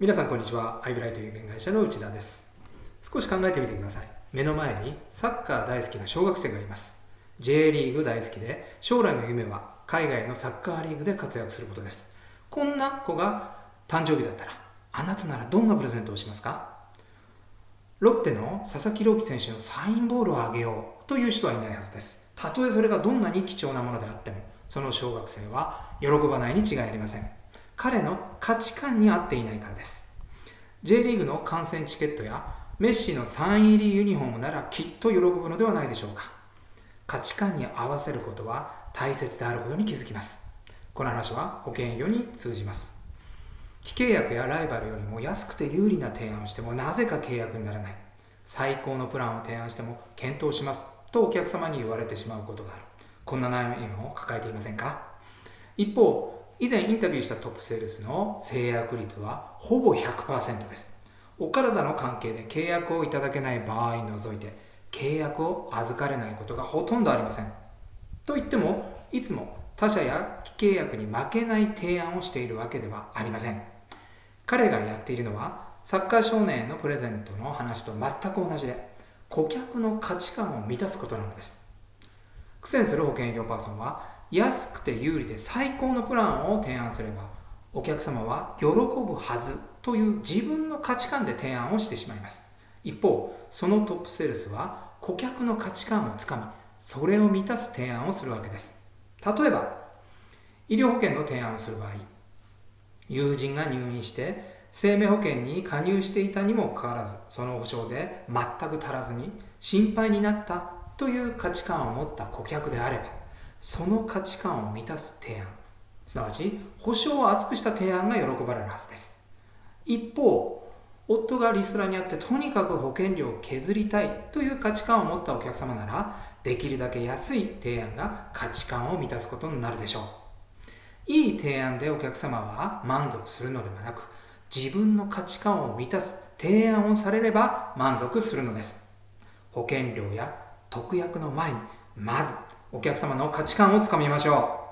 皆さんこんにちは。アイブライト有限会社の内田です。少し考えてみてください。目の前にサッカー大好きな小学生がいます。J リーグ大好きで将来の夢は海外のサッカーリーグで活躍することです。こんな子が誕生日だったらあなたならどんなプレゼントをしますか？ロッテの佐々木朗希選手のサインボールをあげようという人はいないはずです。たとえそれがどんなに貴重なものであってもその小学生は喜ばないに違いありません。彼の価値観に合っていないからです。J リーグの観戦チケットやメッシのサイン入りユニフォームならきっと喜ぶのではないでしょうか。価値観に合わせることは大切であることに気づきます。この話は保険業に通じます。非契約やライバルよりも安くて有利な提案をしてもなぜか契約にならない。最高のプランを提案しても検討します。とお客様に言われてしまうことがある。こんな悩みを抱えていませんか？一方以前インタビューしたトップセールスの制約率はほぼ100%です。お体の関係で契約をいただけない場合除いて契約を預かれないことがほとんどありません。と言ってもいつも他社や非契約に負けない提案をしているわけではありません。彼がやっているのはサッカー少年へのプレゼントの話と全く同じで顧客の価値観を満たすことなのです。苦戦する保険業パーソンは安くて有利で最高のプランを提案すればお客様は喜ぶはずという自分の価値観で提案をしてしまいます。一方そのトップセールスは顧客の価値観をつかみそれを満たす提案をするわけです。例えば医療保険の提案をする場合友人が入院して生命保険に加入していたにもかかわらずその保証で全く足らずに心配になったという価値観を持った顧客であればその価値観を満たす提案。すなわち保証を厚くした提案が喜ばれるはずです。一方夫がリストラにあってとにかく保険料を削りたいという価値観を持ったお客様ならできるだけ安い提案が価値観を満たすことになるでしょう。いい提案でお客様は満足するのではなく自分の価値観を満たす提案をされれば満足するのです。保険料や特約の前にまずお客様の価値観をつかみましょう。